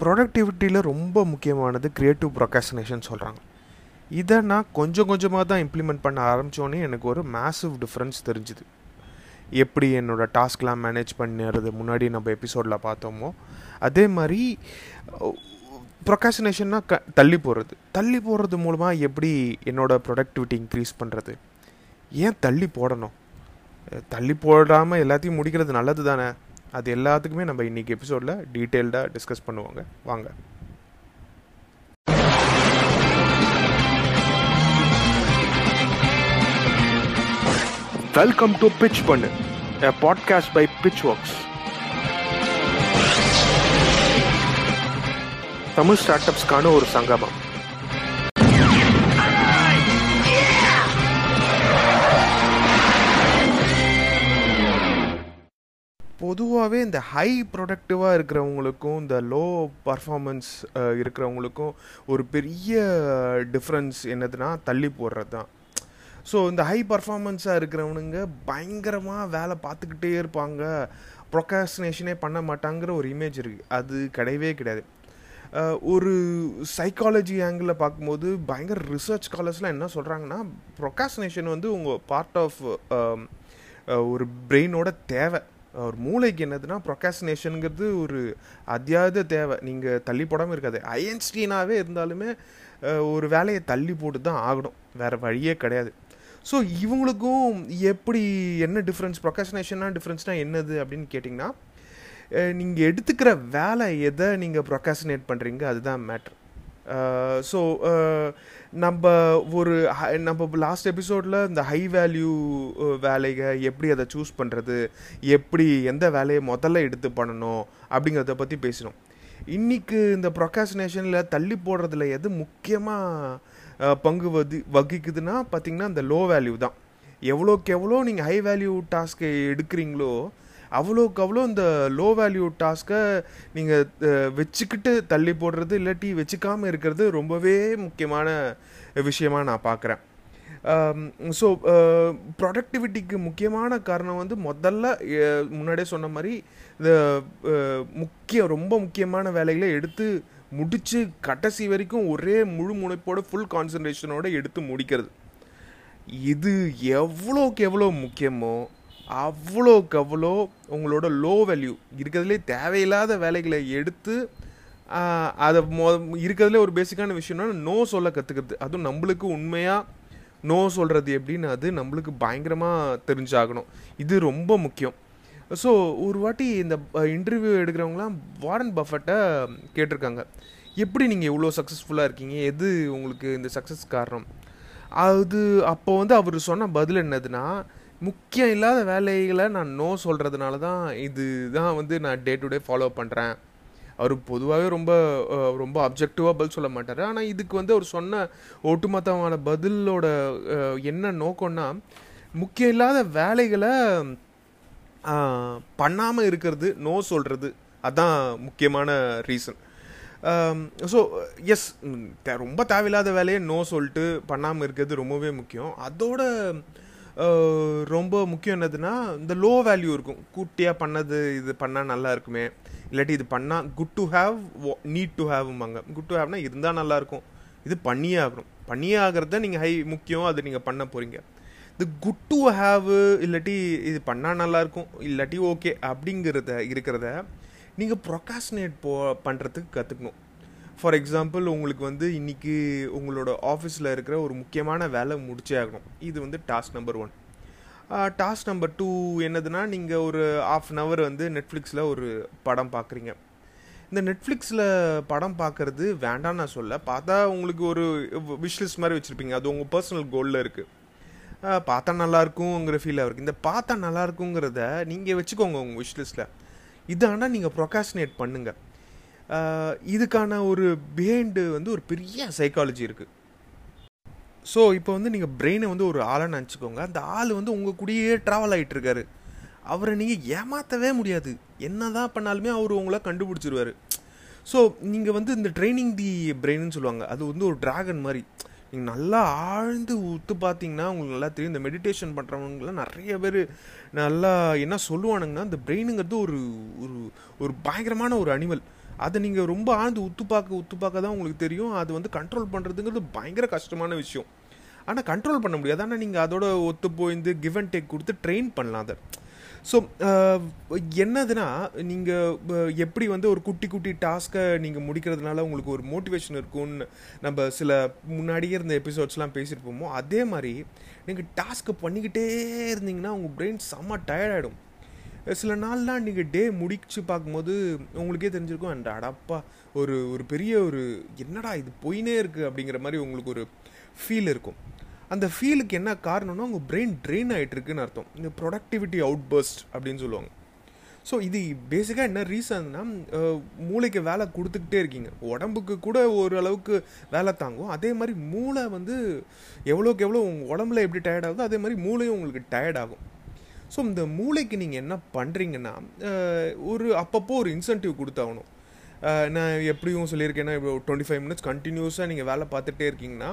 ப்ரொடக்டிவிட்டியில் ரொம்ப முக்கியமானது creative procrastination சொல்கிறாங்க இதை நான் கொஞ்சம் கொஞ்சமாக தான் இம்ப்ளிமெண்ட் பண்ண ஆரம்பித்தோன்னே எனக்கு ஒரு மேசிவ் டிஃப்ரென்ஸ் தெரிஞ்சுது. எப்படி என்னோடய டாஸ்க்லாம் மேனேஜ் பண்ணுறது முன்னாடி நம்ம எபிசோடில் பார்த்தோமோ அதே மாதிரி ப்ரொகாசினேஷன்னா க தள்ளி போடுறது தள்ளி போடுறது மூலமாக எப்படி என்னோடய ப்ரொடக்டிவிட்டி இன்க்ரீஸ் பண்ணுறது ஏன் தள்ளி போடணும்? தள்ளி போடாமல் எல்லாத்தையும் முடிக்கிறது நல்லது தானே அது எல்லாத்துக்குமே நம்ம இன்றைக்கி எபிசோடில் டீட்டெயில்டாக டிஸ்கஸ் பண்ணுவாங்க. வாங்க. வெல்கம் டு பிச் பண்ணு a podcast by pitch works Tamil start அப்ஸ்க்கான ஒரு சங்கமம். பொதுவாகவே இந்த ஹை ப்ரொடக்டிவாக இருக்கிறவங்களுக்கும் இந்த லோ பர்ஃபார்மன்ஸ் இருக்கிறவங்களுக்கும் ஒரு பெரிய டிஃப்ரென்ஸ் என்னதுன்னா தள்ளி போடுறது தான் ஸோ இந்த ஹை பர்ஃபார்மன்ஸாக இருக்கிறவனுங்க பயங்கரமாக வேலை பார்த்துக்கிட்டே இருப்பாங்க. ப்ரொகாஸ்டினேஷனே பண்ண மாட்டாங்கிற ஒரு இமேஜ் இருக்குது அது கிடையவே கிடையாது. ஒரு சைக்காலஜி ஆங்கிளில் பார்க்கும்போது பயங்கர ரிசர்ச் ஸ்காலர்ஸ்லாம் என்ன சொல்கிறாங்கன்னா ப்ரொகாஸ்டினேஷன் வந்து உங்கள் பார்ட் ஆஃப் ஒரு பிரெயினோட தேவை. ஒரு மூளைக்கு என்னதுன்னா ப்ரொகாஸ்டினேஷனுங்கிறது ஒரு அத்தியாவத தேவை. நீங்கள் தள்ளி போடாமல் இருக்காது. ஐஎன்ஸ்டீனாகவே இருந்தாலுமே ஒரு வேலையை தள்ளி போட்டு தான் ஆகணும். வேறு வழியே கிடையாது. ஸோ இவங்களுக்கும் எப்படி என்ன டிஃப்ரென்ஸ் ப்ரொகாஸ்டினேஷனாக டிஃப்ரென்ஸ்னால் என்னது அப்படின்னு கேட்டிங்கன்னா நீங்கள் எடுத்துக்கிற வேலை எதை நீங்கள் ப்ரொகாசினேட் பண்ணுறீங்க அதுதான் மேட்ரு Uh, ஸோ uh, நம்ம ஒரு நம்ம லாஸ்ட் எபிசோடில் இந்த ஹை வேல்யூ uh, வேலையை எப்படி அதை சூஸ் பண்ணுறது எப்படி எந்த வேலையை முதல்ல எடுத்து பண்ணணும்? அப்படிங்கிறத பற்றி பேசினோம். இன்றைக்கு இந்த ப்ரொக்காசினேஷனில் தள்ளி போடுறதுல எது முக்கியமாக பங்கு வதி வகிக்குதுன்னா பார்த்திங்கன்னா இந்த லோ வேல்யூ தான். எவ்வளோக்கு எவ்வளோ நீங்கள் ஹை வேல்யூ டாஸ்க்கை எடுக்கிறீங்களோ அவ்வளோக்கு அவ்வளோ இந்த லோ வேல்யூ டாஸ்க்கை நீங்கள் வச்சுக்கிட்டு தள்ளி போடுறது இல்லாட்டி வச்சுக்காமல் இருக்கிறது ரொம்பவே முக்கியமான விஷயமாக நான் பார்க்குறேன் ஸோ ப்ரொடக்டிவிட்டிக்கு முக்கியமான காரணம் வந்து முதல்ல முன்னாடியே சொன்ன மாதிரி இந்த முக்கிய ரொம்ப முக்கியமான வேலைகளை எடுத்து முடித்து கடைசி வரைக்கும் ஒரே முழு முனைப்போட ஃபுல் கான்சன்ட்ரேஷனோடு எடுத்து முடிக்கிறது. இது எவ்வளோக்கு எவ்வளோ முக்கியமோ அவ்வளோக்கு அவ்வளோ உங்களோட லோ வேல்யூ இருக்கிறதுலே தேவையில்லாத வேலைகளை எடுத்து அதை மொ இருக்கிறதுலே ஒரு பேசிக்கான விஷயம்னா நோ சொல்ல கற்றுக்கிறது அதுவும் நம்மளுக்கு உண்மையாக நோ சொல்கிறது எப்படின்னு அது நம்மளுக்கு பயங்கரமாக தெரிஞ்சாகணும். இது ரொம்ப முக்கியம். ஸோ ஒரு வாட்டி இந்த இன்டர்வியூ எடுக்கிறவங்களாம் வாரன் பஃபட்டை கேட்டிருக்காங்க. எப்படி நீங்கள் இவ்வளோ சக்ஸஸ்ஃபுல்லாக இருக்கீங்க? எது உங்களுக்கு இந்த சக்ஸஸ் காரணம்? அது அப்போ வந்து அவர் சொன்ன பதில் என்னதுன்னா முக்கியம் இல்லாத வேலைகளை நான் நோ சொல்கிறதுனால தான் இது தான் வந்து நான் டே டு டே ஃபாலோ பண்ணுறேன் அவர் பொதுவாகவே ரொம்ப ரொம்ப அப்ஜெக்டிவாக பதில் சொல்ல மாட்டார். ஆனால் இதுக்கு வந்து அவர் சொன்ன ஒட்டுமொத்தமான பதிலோட என்ன நோக்கம்னா முக்கியம் இல்லாத வேலைகளை பண்ணாமல் இருக்கிறது நோ சொல்கிறது அதான் முக்கியமான ரீசன் Um, ஸோ எஸ் ரொம்ப தேவையில்லாத வேலையை நோ சொல்லிட்டு பண்ணாமல் இருக்கிறது ரொம்பவே முக்கியம். அதோட ரொம்ப முக்கியம் என்னதுன்னா இந்த லோ வேல்யூ இருக்கும். கூட்டியாக பண்ணது இது பண்ணால் நல்லா இருக்குமே. இல்லாட்டி இது பண்ணால் good to have need to ஹாவ்மாங்க good to ஹாவ்னா இருந்தால் நல்லாயிருக்கும் இது பண்ணியே ஆகணும். பண்ணியே ஆகிறத நீங்கள் ஹை முக்கியம் அது நீங்கள் பண்ண போகிறீங்க இது குட் டு ஹாவ் இல்லாட்டி இது பண்ணால் நல்லாயிருக்கும் இல்லாட்டி ஓகே அப்படிங்கிறத இருக்கிறத நீங்கள் ப்ரொகாஸ்னேட் போ பண்ணுறதுக்கு கற்றுக்கணும் ஃபார் எக்ஸாம்பிள் உங்களுக்கு வந்து இன்றைக்கி உங்களோட ஆஃபீஸில் இருக்கிற ஒரு முக்கியமான வேலை முடிச்சே ஆகணும். இது வந்து task number one task number two என்னதுன்னா நீங்கள் ஒரு ஆஃப் அன் ஹவர் வந்து நெட்ஃப்ளிக்ஸில் ஒரு படம் பார்க்குறீங்க இந்த நெட்ஃப்ளிக்ஸில் படம் பார்க்குறது வேண்டாம் நான் சொல்ல பார்த்தா உங்களுக்கு ஒரு விஷ்லிஸ்ட் மாதிரி வச்சுருப்பீங்க. அது உங்கள் பர்சனல் கோலில் இருக்குது பார்த்தா நல்லாயிருக்குங்கிற ஃபீலாக இருக்குது இந்த பார்த்தா நல்லாயிருக்குங்கிறத நீங்கள் வச்சுக்கோங்க உங்கள் விஷ்லிஸ்ட்டில் இது ஆனால் நீங்கள் ப்ரொகாஸ்டினேட் பண்ணுங்கள் இதுக்கான ஒரு பிஹைண்டு வந்து ஒரு பெரிய சைக்காலஜி இருக்குது ஸோ இப்போ வந்து நீங்கள் பிரெயினை வந்து ஒரு ஆளை நினச்சிக்கோங்க. அந்த ஆள் வந்து உங்கள் கூடயே ட்ராவல் ஆகிட்டுருக்காரு அவரை நீங்கள் ஏமாற்றவே முடியாது. என்ன தான் பண்ணாலுமே அவர் உங்களை கண்டுபிடிச்சிருவார். ஸோ நீங்கள் வந்து இந்த ட்ரைனிங் தி பிரெயின்னு சொல்லுவாங்க. அது வந்து ஒரு ட்ராகன் மாதிரி. நீங்கள் நல்லா ஆழ்ந்து உத்து பார்த்தீங்கன்னா உங்களுக்கு நல்லா தெரியும். இந்த மெடிடேஷன் பண்ணுறவங்களாம் நிறைய பேர் நல்லா என்ன சொல்லுவானுங்கன்னா இந்த பிரெயினுங்கிறது ஒரு ஒரு ஒரு பயங்கரமான ஒரு அனிமல். அதை நீங்கள் ரொம்ப ஆழ்ந்து உத்து பார்க்க உத்து பார்க்க தான் உங்களுக்கு தெரியும். அது வந்து கண்ட்ரோல் பண்ணுறதுங்கிறது பயங்கர கஷ்டமான விஷயம். ஆனால் கண்ட்ரோல் பண்ண முடியாது. ஆனால் நீங்கள் அதோட ஒத்து போய்ந்து கிவ் அண்ட் டேக் கொடுத்து ட்ரெயின் பண்ணலாம் அதை. ஸோ uh, என்னதுன்னா நீங்கள் எப்படி வந்து ஒரு குட்டி குட்டி டாஸ்க்கை நீங்கள் முடிக்கிறதுனால உங்களுக்கு ஒரு மோட்டிவேஷன் இருக்கும்னு நம்ம சில முன்னாடியே இருந்த எபிசோட்ஸ்லாம் பேசியிருப்போமோ அதே மாதிரி நீங்கள் டாஸ்க்கை பண்ணிக்கிட்டே இருந்தீங்கன்னா உங்கள் பிரெயின் செம்ம டயர்டாயிடும் சில நாள்லாம் நீங்கள் டே முடிச்சு பார்க்கும்போது உங்களுக்கே தெரிஞ்சிருக்கும் அண்ட் அடப்பா ஒரு ஒரு பெரிய ஒரு என்னடா இது போயினே இருக்குது அப்படிங்கிற மாதிரி உங்களுக்கு ஒரு ஃபீல் இருக்கும். அந்த ஃபீலுக்கு என்ன காரணம்னா உங்கள் பிரெயின் ட்ரெயின் ஆகிட்டுருக்குன்னு அர்த்தம். இந்த ப்ரொடக்டிவிட்டி அவுட் பர்ஸ்ட் அப்படின்னு சொல்லுவாங்க. ஸோ இது பேசிக்காக என்ன ரீசன்னா மூளைக்கு வேலை கொடுத்துக்கிட்டே இருக்கீங்க. உடம்புக்கு கூட ஓரளவுக்கு வேலை தாங்கும். அதே மாதிரி மூளை வந்து எவ்வளோக்கு எவ்வளோ உங்கள் உடம்புல எப்படி டயர்ட் ஆகுதோ அதே மாதிரி மூளையும் உங்களுக்கு டயர்ட் ஆகும். ஸோ இந்த மூளைக்கு நீங்கள் என்ன பண்ணுறீங்கன்னா ஒரு அப்பப்போ ஒரு இன்சென்டிவ் கொடுத்தாகணும். நான் எப்படியும் சொல்லியிருக்கேன்னா இப்போ டுவெண்ட்டி ஃபைவ் மினிட்ஸ் கண்டினியூஸாக நீங்கள் வேலை பார்த்துட்டே இருக்கீங்கன்னா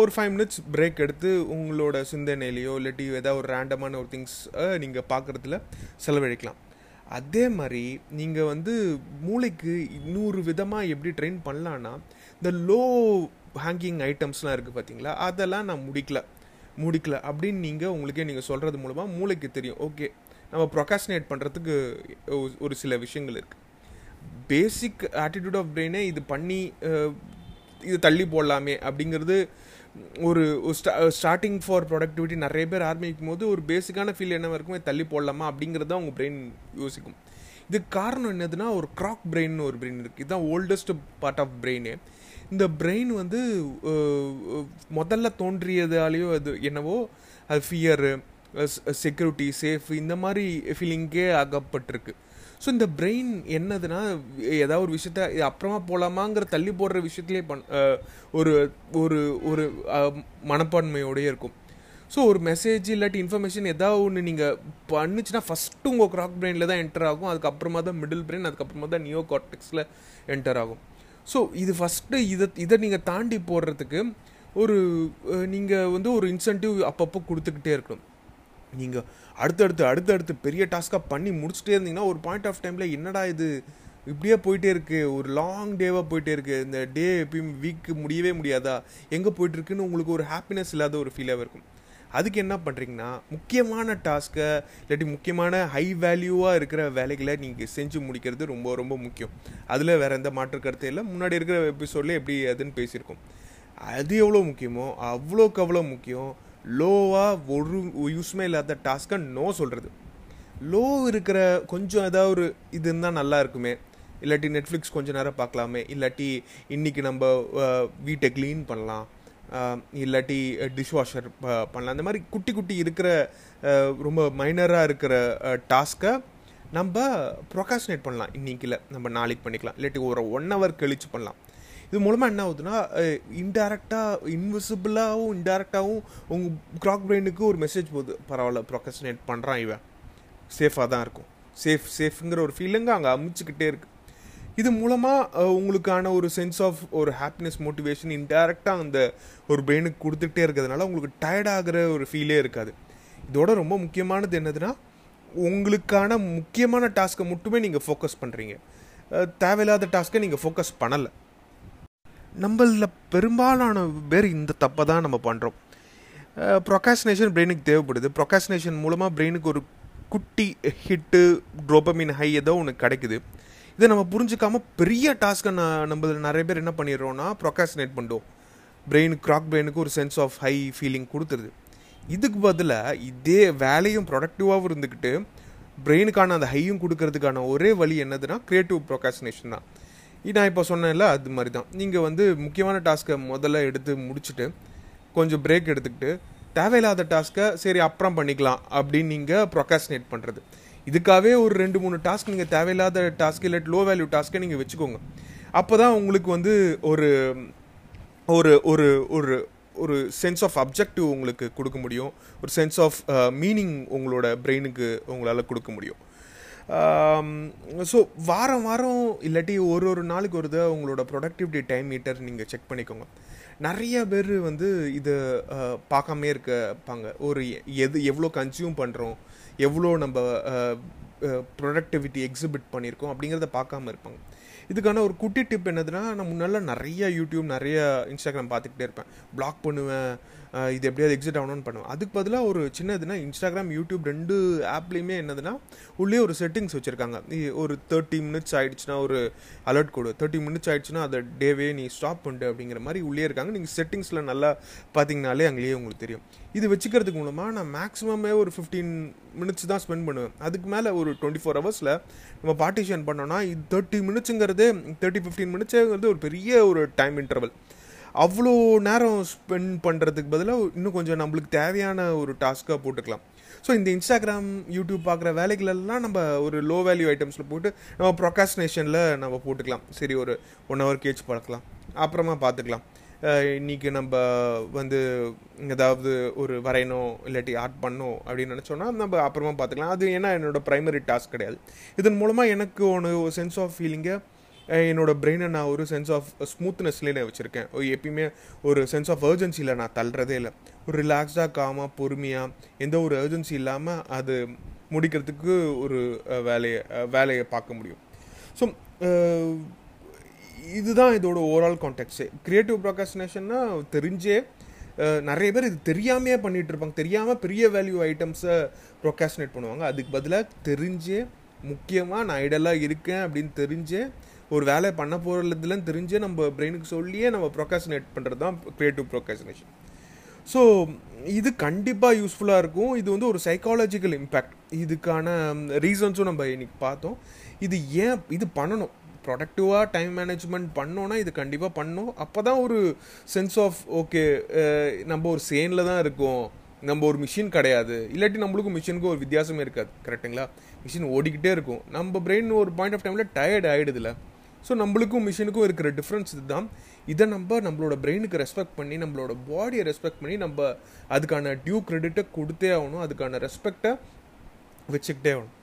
ஒரு ஃபைவ் மினிட்ஸ் பிரேக் எடுத்து உங்களோட சிந்தனையிலையோ இல்லாட்டி ஏதாவது ஒரு ரேண்டமான ஒரு திங்ஸ் நீங்கள் பார்க்குறதுல செலவழிக்கலாம். அதே மாதிரி நீங்கள் வந்து மூளைக்கு இன்னொரு விதமாக எப்படி ட்ரெயின் பண்ணலான்னா இந்த லோ ஹேங்கிங் ஐட்டம்ஸ்லாம் இருக்குது பார்த்தீங்களா அதெல்லாம் நான் முடிக்கல. முடிக்கல. அப்படின்னு நீங்கள் உங்களுக்கே நீங்கள் சொல்கிறது மூலமாக மூளைக்கு தெரியும். ஓகே நம்ம ப்ரொகாசினேட் பண்ணுறதுக்கு ஒரு சில விஷயங்கள் இருக்குது பேசிக் ஆட்டிடியூட் ஆஃப் பிரெயினே இது பண்ணி இது தள்ளி போடலாமே அப்படிங்கிறது ஒரு ஸ்டார்டிங் ஃபார் ப்ரொடக்டிவிட்டி நிறைய பேர் ஆரம்பிக்கும் போது ஒரு பேசிக்கான ஃபீல் என்ன இருக்கும் தள்ளி போடலாமா அப்படிங்கிறது தான் உங்கள் பிரெயின் யோசிக்கும். இதுக்கு காரணம் என்னதுன்னா ஒரு க்ராக் பிரெயின் ஒரு பிரெயின் இருக்குது இதுதான் ஓல்டஸ்ட் பார்ட் ஆஃப் பிரெயினு இந்த பிரெயின் வந்து முதல்ல தோன்றியதாலேயோ அது என்னவோ அது ஃபியரு செக்யூரிட்டி சேஃப் இந்த மாதிரி ஃபீலிங்கே ஆகப்பட்டிருக்கு ஸோ இந்த பிரெயின் என்னதுன்னா ஏதாவது ஒரு விஷயத்த அப்புறமா போகலாமாங்கிற தள்ளி போடுற விஷயத்துலேயே பண் ஒரு ஒரு ஒரு மனப்பான்மையோடய இருக்கும். ஸோ ஒரு மெசேஜ் இல்லாட்டி இன்ஃபர்மேஷன் ஏதாவது ஒன்று நீங்கள் பண்ணுச்சுன்னா ஃபஸ்ட்டு உங்கள் கிராக் பிரெயினில் தான் என்டர் ஆகும். அதுக்கப்புறமா தான் மிடில் பிரெயின் அதுக்கப்புறமா தான் நியோ கார்டெக்ஸில் என்டர் ஆகும். ஸோ இது ஃபஸ்ட்டு இதை இதை நீங்கள் தாண்டி போடுறதுக்கு ஒரு நீங்கள் வந்து ஒரு இன்சென்டிவ் அப்பப்போ கொடுத்துக்கிட்டே இருக்கணும். நீங்கள் அடுத்தடுத்து அடுத்தடுத்து பெரிய டாஸ்க்காக பண்ணி முடிச்சுட்டே இருந்தீங்கன்னா ஒரு பாயிண்ட் ஆஃப் டைமில் என்னடா இது? இப்படியே போயிட்டே இருக்குது ஒரு லாங் டேவாக போயிட்டே இருக்குது இந்த டே எப்பயும் வீக்கு முடியவே முடியாதா? எங்கே போயிட்டுருக்குன்னு உங்களுக்கு ஒரு ஹாப்பினஸ் இல்லாத ஒரு ஃபீலாக இருக்கும். அதுக்கு என்ன பண்ணுறீங்கன்னா முக்கியமான டாஸ்க்கை இல்லாட்டி முக்கியமான ஹை வேல்யூவாக இருக்கிற வேலைகளை நீங்கள் செஞ்சு முடிக்கிறது ரொம்ப ரொம்ப முக்கியம். அதில் வேறு எந்த மாற்று கருத்தே இல்லை. முன்னாடி இருக்கிற எபிசோட்லேயே எப்படி அதுன்னு பேசியிருக்கோம். அது எவ்வளோ முக்கியமோ அவ்வளோக்கு அவ்வளோ முக்கியம். லோவாக ஒரு யூஸ்மே இல்லாத டாஸ்க்கை நோ சொல்கிறது லோ இருக்கிற கொஞ்சம் ஏதாவது ஒரு இது இருந்தால் நல்லா இருக்குமே. இல்லாட்டி நெட்ஃப்ளிக்ஸ் கொஞ்சம் நேரம் பார்க்கலாமே. இல்லாட்டி இன்றைக்கி நம்ம வீட்டை க்ளீன் பண்ணலாம். இல்லாட்டி டிஷ் வாஷர் பண்ணலாம். அந்த மாதிரி குட்டி குட்டி இருக்கிற ரொம்ப மைனராக இருக்கிற டாஸ்க்கை நம்ம ப்ரொகாஸ்டினேட் பண்ணலாம். இன்றைக்கில் நம்ம நாளைக்கு பண்ணிக்கலாம். இல்லாட்டி ஒரு ஒன் ஹவர் கழித்து பண்ணலாம். இது மூலமாக என்ன ஆகுதுன்னா இன்டெரக்டாக இன்விசிபிளாகவும் இன்டெரக்டாகவும் உங்கள் க்ராக் பிரெயினுக்கு ஒரு மெசேஜ் போகுது. பரவாயில்ல ப்ரொக்கஸ்டினேட் பண்ணுறான் இவன். சேஃபாக தான் இருக்கும். சேஃப் சேஃப்ங்கிற ஒரு ஃபீலிங்க அங்கே அமைச்சிக்கிட்டே இருக்கு. இது மூலமாக உங்களுக்கான ஒரு சென்ஸ் ஆஃப் ஒரு ஹாப்பினஸ் மோட்டிவேஷன் இன்டெரக்டாக அந்த ஒரு பிரெயினுக்கு கொடுத்துட்டே இருக்கிறதுனால உங்களுக்கு டயர்ட் ஆகிற ஒரு ஃபீலே இருக்காது. இதோட ரொம்ப முக்கியமானது என்னதுன்னா உங்களுக்கான முக்கியமான டாஸ்க்கை மட்டுமே நீங்கள் ஃபோக்கஸ் பண்ணுறீங்க தேவையில்லாத டாஸ்க்கை நீங்கள் ஃபோக்கஸ் பண்ணலை. நம்மளில் பெரும்பாலான பேர் இந்த தப்பை தான் நம்ம பண்ணுறோம் ப்ரொகாஸ்டினேஷன் பிரெயினுக்கு தேவைப்படுது. ப்ரொகாஸ்டினேஷன் மூலமாக பிரெயினுக்கு ஒரு குட்டி ஹிட்டு ட்ரோபமின் ஹை ஏதோ ஒன்று கிடைக்குது. இதை நம்ம புரிஞ்சுக்காம பெரிய டாஸ்க்கை நான் நம்ம நிறைய பேர் என்ன பண்ணிடுறோம்னா ப்ரொகாஸ்டினேட் பண்ணுறோம் பிரெயின் க்ராக் பிரெயினுக்கு ஒரு சென்ஸ் ஆஃப் ஹை ஃபீலிங் கொடுத்துருது. இதுக்கு பதிலாக இதே வேலையும் ப்ரொடக்டிவாகவும் இருந்துக்கிட்டு பிரெயினுக்கான அந்த ஹையும் கொடுக்கறதுக்கான ஒரே வழி என்னதுன்னா க்ரியேட்டிவ் ப்ரொகாஸ்டினேஷன் தான். நான் இப்போ சொன்னேன்ல அது மாதிரி தான் நீங்கள் வந்து முக்கியமான டாஸ்க்கை முதல்ல எடுத்து முடிச்சுட்டு கொஞ்சம் பிரேக் எடுத்துக்கிட்டு தேவையில்லாத டாஸ்க்கை சரி அப்புறம் பண்ணிக்கலாம் அப்படின்னு நீங்கள் ப்ரொகாஸ்டினேட் பண்ணுறது இதுக்காகவே ஒரு ரெண்டு மூணு டாஸ்க் நீங்கள் தேவையில்லாத டாஸ்க் இல்லாட்டி லோ வேல்யூ டாஸ்க்கை நீங்கள் வச்சுக்கோங்க. அப்போ தான் உங்களுக்கு வந்து ஒரு ஒரு ஒரு ஒரு ஒரு சென்ஸ் ஆஃப் அப்ஜெக்டிவ் உங்களுக்கு கொடுக்க முடியும். ஒரு சென்ஸ் ஆஃப் மீனிங் உங்களோட பிரெயினுக்கு உங்களால் கொடுக்க முடியும். Um, ஸோ வாரம் வாரம் இல்லாட்டி ஒரு ஒரு நாளுக்கு ஒரு தடவை உங்களோட ப்ரொடக்டிவிட்டி டைம் மீட்டர் நீங்கள் செக் பண்ணிக்கோங்க. நிறைய பேர் வந்து இதை பார்க்காமே இருக்கப்பாங்க ஒரு எது எவ்வளோ கன்சியூம் பண்ணுறோம் எவ்வளோ நம்ம ப்ரொடக்டிவிட்டி எக்ஸிபிட் பண்ணியிருக்கோம் அப்படிங்கிறத பார்க்காம இருப்பாங்க. இதுக்கான ஒரு குட்டி டிப் என்னதுன்னா நான் முன்னால் நிறைய யூடியூப் நிறைய இன்ஸ்டாகிராம் பார்த்துக்கிட்டே இருப்பேன். பிளாக் பண்ணுவேன் இது எப்படியாவது எக்ஸிட் ஆகணும்னு பண்ணுவேன் அதுக்கு பதிலாக ஒரு சின்னதுன்னா இன்ஸ்டாகிராம் யூடியூப் ரெண்டு ஆப்லேயுமே என்னதுன்னா உள்ளே ஒரு செட்டிங்ஸ் வச்சுருக்காங்க. ஒரு தேர்ட்டி மினிட்ஸ் ஆகிடுச்சுன்னா ஒரு அலர்ட் கொடு. தேர்ட்டி மினிட்ஸ் ஆகிடுச்சுன்னா அதை டேவே நீ ஸ்டாப் பண்ணு அப்படிங்கிற மாதிரி உள்ளே இருக்காங்க. நீங்கள் செட்டிங்ஸில் நல்லா பார்த்தீங்கனாலே அங்கேயே உங்களுக்கு தெரியும். இது வச்சுக்கிறதுக்கு மூலமாக நான் மேக்ஸிமமே ஒரு ஃபிஃப்டீன் மினிட்ஸ் தான் ஸ்பெண்ட் பண்ணுவேன். அதுக்கு மேலே ஒரு டுவெண்ட்டி ஃபோர் ஹவர்ஸில் நம்ம பார்ட்டிஷன் பண்ணோன்னா இது தேர்ட்டி மினிட்ஸுங்கிறது தேர்ட்டி ஃபிஃப்டீன் மினிட்ஸுங்கிறது ஒரு பெரிய ஒரு டைம் இன்டர்வல் அவ்வளோ நேரம் ஸ்பெண்ட் பண்ணுறதுக்கு பதிலாக இன்னும் கொஞ்சம் நம்மளுக்கு தேவையான ஒரு டாஸ்க்காக போட்டுக்கலாம். ஸோ இந்த இன்ஸ்டாகிராம் யூடியூப் பார்க்குற வேலைகளெல்லாம் நம்ம ஒரு லோ வேல்யூ ஐட்டம்ஸில் போட்டு நம்ம ப்ரொகாஸ்டினேஷனில் நம்ம போட்டுக்கலாம். சரி ஒரு ஒன் ஹவர் கேட்ச் பார்க்கலாம் அப்புறமா பார்த்துக்கலாம் இன்றைக்கி நம்ம வந்து ஏதாவது ஒரு வரையணும் இல்லாட்டி ஆர்ட் பண்ணணும் அப்படின்னு நினச்சோன்னா நம்ம அப்புறமா பார்த்துக்கலாம் அது ஏன்னா என்னோடய ப்ரைமரி டாஸ்க் கிடையாது. இதன் மூலமாக எனக்கு ஒன்று சென்ஸ் ஆஃப் ஃபீலிங்கை என்னோட பிரெயினை நான் ஒரு சென்ஸ் ஆஃப் ஸ்மூத்னஸ்லேயே நான் வச்சுருக்கேன். எப்பயுமே ஒரு சென்ஸ் ஆஃப் அர்ஜென்சியில் நான் தள்ளுறதே இல்லை. ஒரு ரிலாக்ஸ்டாக காமாக பொறுமையாக எந்த ஒரு அர்ஜென்சி இல்லாமல் அது முடிக்கிறதுக்கு ஒரு வேலையை வேலையை பார்க்க முடியும். ஸோ இதுதான் இதோட ஓவரால் கான்டெக்ட்ஸே க்ரியேட்டிவ் ப்ராகாஸ்டினேஷன்னா தெரிஞ்சே நிறைய பேர் இது தெரியாமையே பண்ணிகிட்டு இருப்பாங்க. தெரியாமல் பெரிய வேல்யூ ஐட்டம்ஸை ப்ரொகாஸ்டினேட் பண்ணுவாங்க. அதுக்கு பதிலாக தெரிஞ்சே முக்கியமாக நான் ஐடலாக இருக்கேன் அப்படின்னு தெரிஞ்சே ஒரு வேலையை பண்ண போகிறதுலன்னு தெரிஞ்சு நம்ம பிரெயினுக்கு சொல்லியே நம்ம ப்ரொகாஸ்டினேட் பண்ணுறது தான் க்ரியேட்டிவ் ப்ரொகாஸ்டினேஷன் ஸோ இது கண்டிப்பாக யூஸ்ஃபுல்லாக இருக்கும். இது வந்து ஒரு சைக்காலஜிக்கல் இம்பேக்ட் இதுக்கான ரீசன்ஸும் நம்ம இன்னைக்கு பார்த்தோம். இது ஏன் இது பண்ணணும்? ப்ரொடக்டிவாக டைம் மேனேஜ்மெண்ட் பண்ணோன்னா இது கண்டிப்பாக பண்ணும் அப்போ தான் ஒரு சென்ஸ் ஆஃப் ஓகே நம்ம ஒரு சேனில் தான் இருக்கோம். நம்ம ஒரு மிஷின் கிடையாது. இல்லாட்டி நம்மளுக்கும் மிஷினுக்கும் ஒரு வித்தியாசமே இருக்காது. கரெக்டுங்களா மிஷின் ஓடிக்கிட்டே இருக்கும். நம்ம பிரெயின் ஒரு பாயிண்ட் ஆஃப் டைமில் டயர்ட் ஆகிடுதுல ஸோ நம்மளுக்கும் மிஷினுக்கும் இருக்கிற டிஃப்ரென்ஸ் இதுதான். இதை நம்ம நம்மளோட பிரெயினுக்கு ரெஸ்பெக்ட் பண்ணி நம்மளோட பாடியை ரெஸ்பெக்ட் பண்ணி நம்ம அதுக்கான டியூ கிரெடிட்டை கொடுத்தே ஆகணும். அதுக்கான ரெஸ்பெக்டை வச்சுக்கிட்டே ஆகணும்.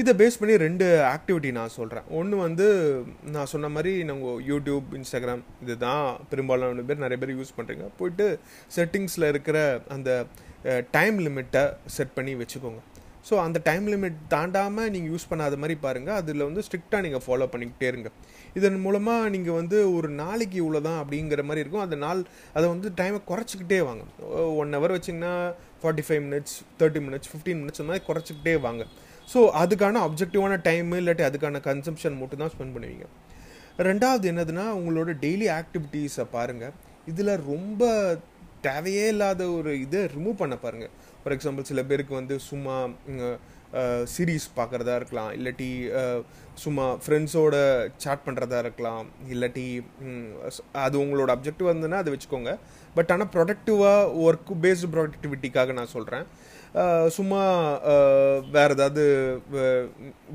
இதை பேஸ் பண்ணி ரெண்டு ஆக்டிவிட்டி நான் சொல்கிறேன் ஒன்று வந்து நான் சொன்ன மாதிரி நாங்கள் யூடியூப் இன்ஸ்டாகிராம் இதுதான். பெரும்பாலான பேர் நிறைய பேர் யூஸ் பண்ணுறீங்க போயிட்டு செட்டிங்ஸில் இருக்கிற அந்த டைம் லிமிட்டை செட் பண்ணி வச்சுக்கோங்க. ஸோ அந்த டைம் லிமிட் தாண்டாமல் நீங்கள் யூஸ் பண்ணாத மாதிரி பாருங்கள் அதில் வந்து ஸ்ட்ரிக்டாக நீங்கள் ஃபாலோ பண்ணிக்கிட்டே இருங்க. இதன் மூலமாக நீங்கள் வந்து ஒரு நாளைக்கு இவ்வளோ தான் அப்படிங்கிற மாதிரி இருக்கும். அந்த நாள் அதை வந்து டைமை குறைச்சிக்கிட்டே வாங்க. ஒன் ஹவர் வச்சிங்கன்னா forty five minutes thirty minutes fifteen minutes அந்த மாதிரி குறைச்சிக்கிட்டே வாங்க. ஸோ அதுக்கான அப்ஜெக்டிவான டைம் இல்லாட்டி அதுக்கான கன்சம்ஷன் மட்டும் தான் ஸ்பெண்ட் பண்ணுவீங்க. ரெண்டாவது என்னதுன்னா உங்களோட டெய்லி ஆக்டிவிட்டீஸை பாருங்கள் இதில் ரொம்ப தேவையே இல்லாத ஒரு இதை ரிமூவ் பண்ண பாருங்கள் ஃபார் எக்ஸாம்பிள் சில பேருக்கு வந்து சும்மா சீரீஸ் பார்க்குறதா இருக்கலாம். இல்லாட்டி சும்மா ஃப்ரெண்ட்ஸோட சாட் பண்ணுறதா இருக்கலாம். இல்லாட்டி அது உங்களோட அப்ஜெக்டிவ் வந்துன்னா அதை வச்சுக்கோங்க. பட் ஆனால் ப்ரொடக்டிவாக ஒர்க் பேஸ்டு ப்ரொடக்டிவிட்டிக்காக நான் சொல்கிறேன் சும்மா வேறு ஏதாவது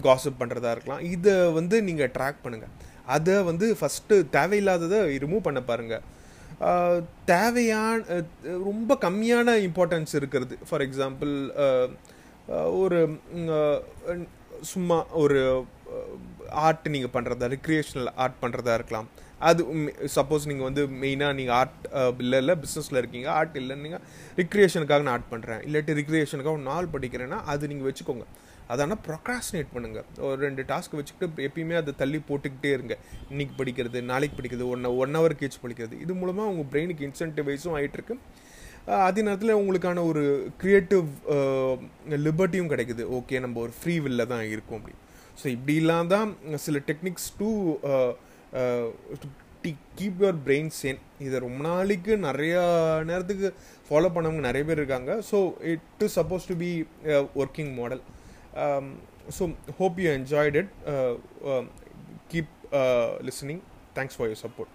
காசப் பண்ணுறதா இருக்கலாம். இதை வந்து நீங்கள் ட்ராக் பண்ணுங்கள் அதை வந்து ஃபஸ்ட்டு தேவையில்லாததை ரிமூவ் பண்ண பாருங்கள் தேவையான ரொம்ப கம்மியான இம்பார்ட்டன்ஸ் இருக்கிறது. ஃபார் எக்ஸாம்பிள் ஒரு சும்மா ஒரு ஆர்ட் நீங்கள் பண்ணுறதா ரிக்ரியேஷனல் ஆர்ட் பண்ணுறதா இருக்கலாம். அது சப்போஸ் நீங்கள் வந்து மெயினாக நீங்கள் ஆர்ட் இல்லை இல்லை பிஸ்னஸில் இருக்கீங்க ஆர்ட் இல்லைன்னு நீங்கள் ரிக்ரியேஷனுக்காக நான் ஆர்ட் பண்ணுறேன் இல்லாட்டி ரிக்ரியேஷனுக்காக ஒரு நாள் படிக்கிறேன்னா அது நீங்கள் வச்சுக்கோங்க. அதனால் ப்ரொக்ராஸ்டினேட் பண்ணுங்கள் ஒரு ரெண்டு டாஸ்க் வச்சுக்கிட்டு எப்பயுமே அதை தள்ளி போட்டுக்கிட்டே இருங்க. இன்னைக்கு படிக்கிறது நாளைக்கு படிக்கிறது ஒன் ஒன் ஹவர் கேச்சு படிக்கிறது. இது மூலமாக உங்கள் பிரெயினுக்கு இன்சென்டிவைஸும் ஆகிட்டுருக்கு அதே நேரத்தில் உங்களுக்கான ஒரு க்ரியேட்டிவ் லிபர்ட்டியும் கிடைக்குது. ஓகே நம்ம ஒரு ஃப்ரீ வில்ல தான் இருக்கோம் அப்படி. ஸோ இப்படிலாம் தான் சில techniques to keep your brain sane இதை ரொம்ப நாளைக்கு நிறையா நேரத்துக்கு ஃபாலோ பண்ணவங்க நிறைய பேர் இருக்காங்க. So it is suppose to be working model Um, so hope you enjoyed it. Uh, um, keep uh, listening. Thanks for your support.